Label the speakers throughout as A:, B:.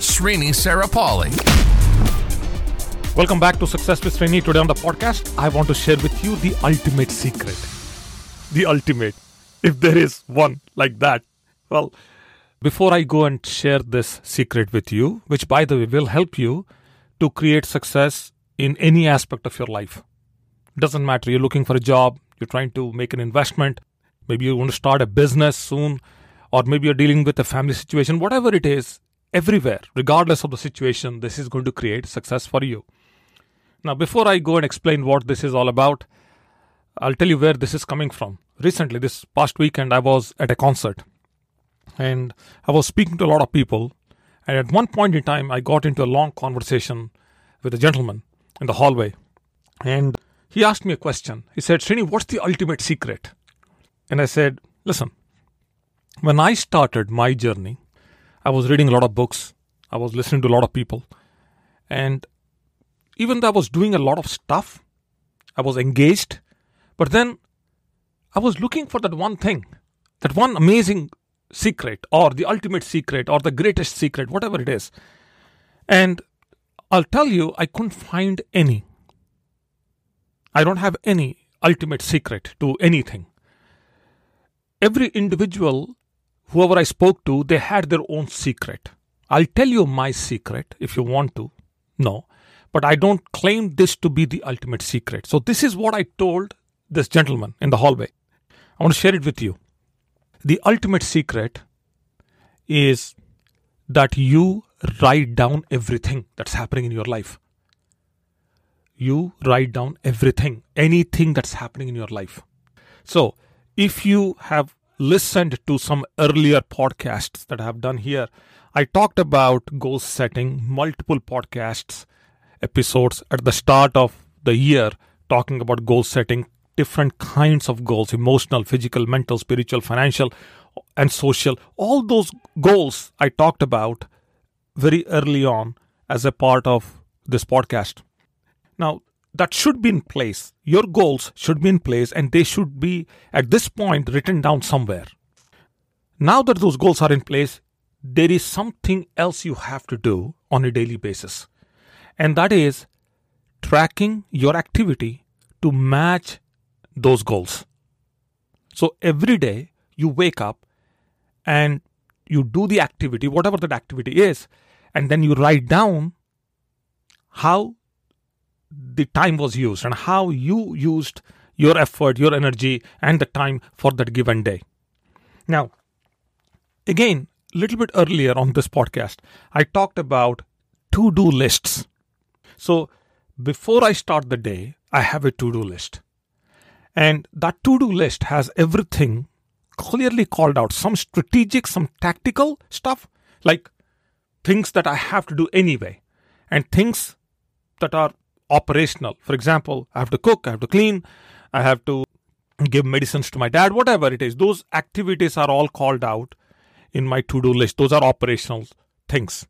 A: Srini Sarapalli.
B: Welcome back to Success with Srini. Today on the podcast, I want to share with you the ultimate secret. The ultimate. If there is one like that. Well, before I go and share this secret with you, which by the way will help you to create success in any aspect of your life. Doesn't matter. You're looking for a job, you're trying to make an investment, maybe you want to start a business soon, or maybe you're dealing with a family situation, whatever it is, everywhere, regardless of the situation, this is going to create success for you. Now, before I go and explain what this is all about, I'll tell you where this is coming from. Recently, this past weekend, I was at a concert and I was speaking to a lot of people. And at one point in time, I got into a long conversation with a gentleman in the hallway. And he asked me a question. He said, Srini, what's the ultimate secret? And I said, listen, when I started my journey, I was reading a lot of books, I was listening to a lot of people. And even though I was doing a lot of stuff, I was engaged, but then I was looking for that one thing, that one amazing secret, or the ultimate secret, or the greatest secret, whatever it is. And I'll tell you, I couldn't find any. I don't have any ultimate secret to anything. Every individual, whoever I spoke to, they had their own secret. I'll tell you my secret if you want to. No. But I don't claim this to be the ultimate secret. So, this is what I told this gentleman in the hallway. I want to share it with you. The ultimate secret is that you write down everything that's happening in your life. You write down everything, anything that's happening in your life. So, if you have listened to some earlier podcasts that I have done here, I talked about goal setting, multiple podcasts, episodes at the start of the year, talking about goal setting, different kinds of goals emotional, physical, mental, spiritual, financial, and social. All those goals I talked about very early on as a part of this podcast. Now, that should be in place. Your goals should be in place and they should be at this point written down somewhere. Now that those goals are in place, there is something else you have to do on a daily basis. And that is tracking your activity to match those goals. So every day you wake up and you do the activity, whatever that activity is, and then you write down how the time was used and how you used your effort, your energy, and the time for that given day. Now, again, a little bit earlier on this podcast, I talked about to do lists. So, before I start the day, I have a to do list. And that to do list has everything clearly called out some strategic, some tactical stuff, like things that I have to do anyway, and things that are operational. For example, I have to cook, I have to clean, I have to give medicines to my dad, whatever it is. Those activities are all called out in my to do list. Those are operational things.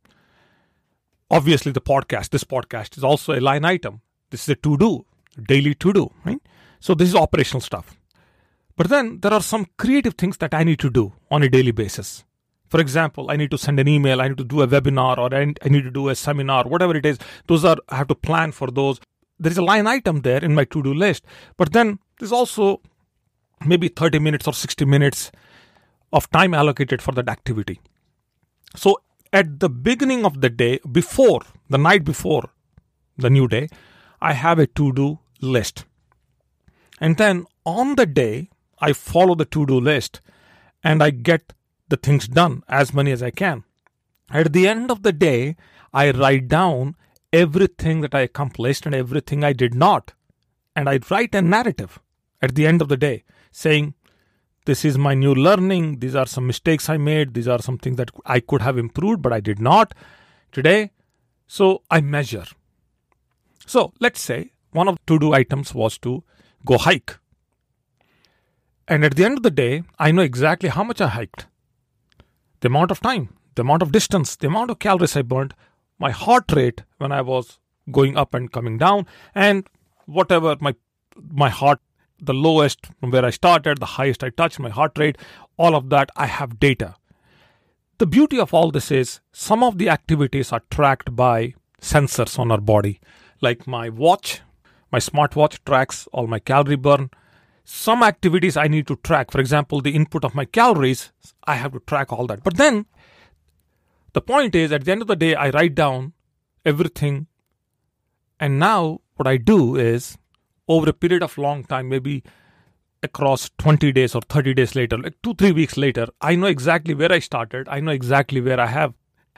B: Obviously, the podcast, this podcast is also a line item. This is a to do, daily to do, right? So, this is operational stuff. But then there are some creative things that I need to do on a daily basis. For example, I need to send an email, I need to do a webinar, or I need to do a seminar, whatever it is. Those are, I have to plan for those. There is a line item there in my to do list. But then there's also maybe 30 minutes or 60 minutes of time allocated for that activity. So at the beginning of the day, before the night before the new day, I have a to do list. And then on the day, I follow the to do list and I get the things done, as many as I can. At the end of the day, I write down everything that I accomplished and everything I did not. And I write a narrative at the end of the day saying, This is my new learning. These are some mistakes I made. These are some things that I could have improved, but I did not. Today, So I measure. So let's say one of the to do items was to go hike. And at the end of the day, I know exactly how much I hiked, the amount of time, the amount of distance, the amount of calories I burned, my heart rate when I was going up and coming down, and whatever my my heart the lowest from where I started, the highest I touched, my heart rate, all of that, I have data. The beauty of all this is some of the activities are tracked by sensors on our body, like my watch, my smartwatch tracks all my calorie burn. Some activities I need to track, for example, the input of my calories, I have to track all that. But then the point is, at the end of the day, I write down everything. And now what I do is over a period of long time, maybe across 20 days or 30 days later, like two, three weeks later, I know exactly where I started. I know exactly where I have,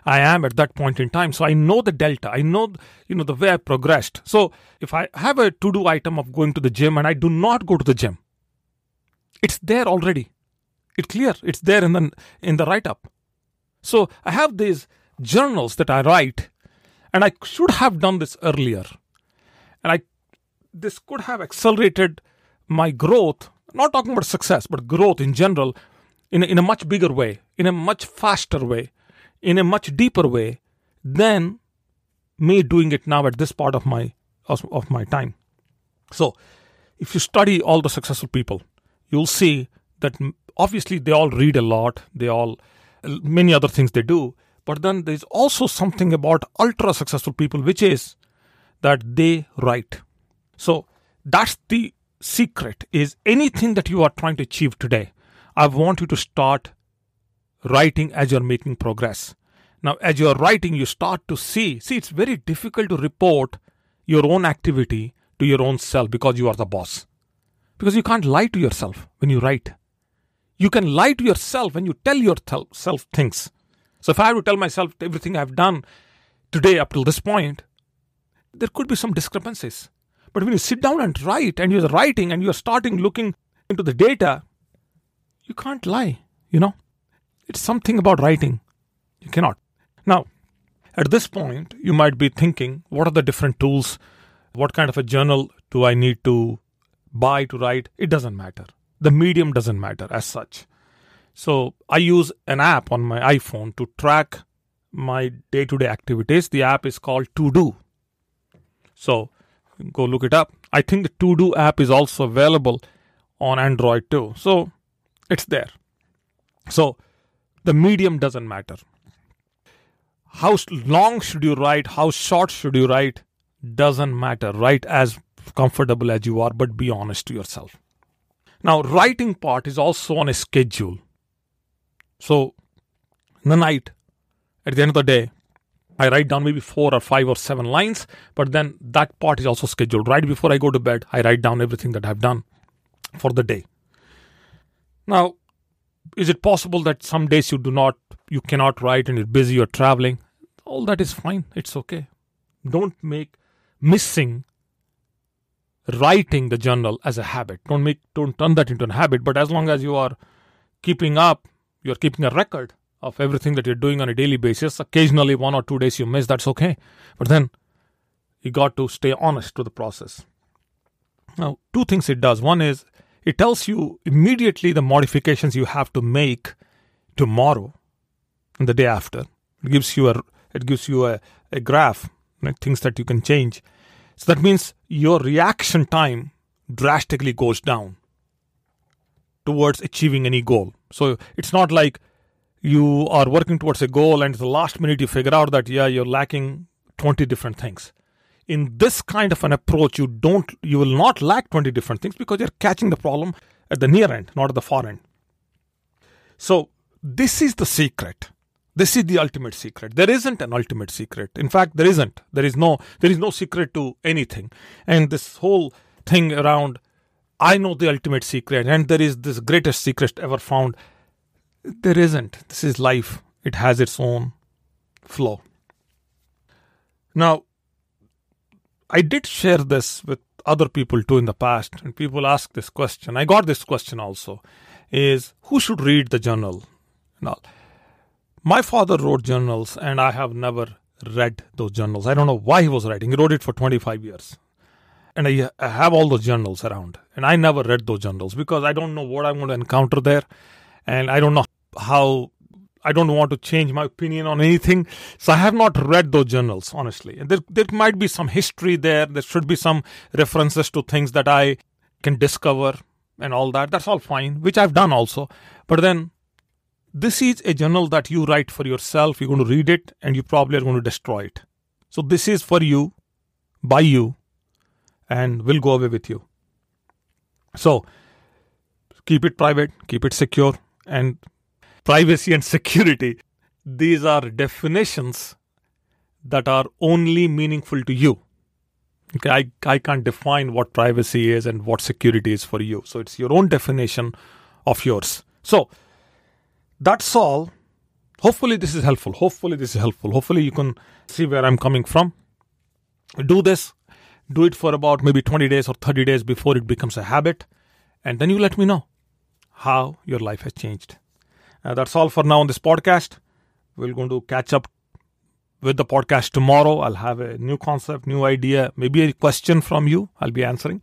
B: I am at that point in time. So I know the delta. I know, you know, the way I progressed. So if I have a to do item of going to the gym and I do not go to the gym, it's there already. It's clear. It's there in the, in the write up. So I have these journals that I write and I should have done this earlier. And I this could have accelerated my growth, not talking about success, but growth in general, in a, in a much bigger way, in a much faster way, in a much deeper way than me doing it now at this part of my of, of my time. So, if you study all the successful people, you'll see that obviously they all read a lot, they all many other things they do, but then there's also something about ultra successful people which is that they write so that's the secret is anything that you are trying to achieve today. I want you to start writing as you're making progress. Now, as you're writing, you start to see. See, it's very difficult to report your own activity to your own self because you are the boss. Because you can't lie to yourself when you write. You can lie to yourself when you tell yourself things. So, if I have to tell myself everything I've done today up till this point, there could be some discrepancies. But when you sit down and write and you're writing and you're starting looking into the data, you can't lie, you know? It's something about writing. You cannot. Now, at this point, you might be thinking, what are the different tools? What kind of a journal do I need to buy to write? It doesn't matter. The medium doesn't matter as such. So I use an app on my iPhone to track my day to day activities. The app is called To Do. So go look it up. I think the To Do app is also available on Android too. So it's there. So the medium doesn't matter. How long should you write? How short should you write? Doesn't matter. Write as comfortable as you are, but be honest to yourself. Now, writing part is also on a schedule. So, in the night, at the end of the day, I write down maybe four or five or seven lines, but then that part is also scheduled. Right before I go to bed, I write down everything that I've done for the day. Now, is it possible that some days you do not, you cannot write and you're busy, you're traveling? All that is fine. It's okay. Don't make missing writing the journal as a habit. Don't make, don't turn that into a habit. But as long as you are keeping up, you're keeping a record of everything that you're doing on a daily basis. Occasionally, one or two days you miss, that's okay. But then you got to stay honest to the process. Now, two things it does. One is it tells you immediately the modifications you have to make tomorrow and the day after. It gives you a it gives you a, a graph, like things that you can change. So that means your reaction time drastically goes down towards achieving any goal. So it's not like you are working towards a goal and at the last minute you figure out that yeah you're lacking 20 different things. In this kind of an approach you don't you will not lack 20 different things because you're catching the problem at the near end not at the far end. So this is the secret this is the ultimate secret there isn't an ultimate secret in fact there isn't there is no there is no secret to anything and this whole thing around i know the ultimate secret and there is this greatest secret ever found there isn't. This is life. It has its own flow. Now, I did share this with other people too in the past, and people ask this question. I got this question also is who should read the journal? Now, my father wrote journals, and I have never read those journals. I don't know why he was writing. He wrote it for 25 years. And I, have all those journals around. And I never read those journals because I don't know what I'm going to encounter there. And I don't know how, I don't want to change my opinion on anything. So I have not read those journals, honestly. And there, there might be some history there. There should be some references to things that I can discover and all that. That's all fine, which I've done also. But then this is a journal that you write for yourself. You're going to read it and you probably are going to destroy it. So this is for you, by you, and will go away with you. So keep it private, keep it secure, and privacy and security. These are definitions that are only meaningful to you. Okay, I, I can't define what privacy is and what security is for you. So it's your own definition of yours. So that's all. Hopefully, this is helpful. Hopefully, this is helpful. Hopefully, you can see where I'm coming from. Do this. Do it for about maybe 20 days or 30 days before it becomes a habit. And then you let me know how your life has changed. Uh, that's all for now on this podcast. We're going to catch up with the podcast tomorrow. I'll have a new concept, new idea, maybe a question from you. I'll be answering.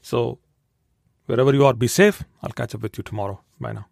B: So, wherever you are, be safe. I'll catch up with you tomorrow. Bye now.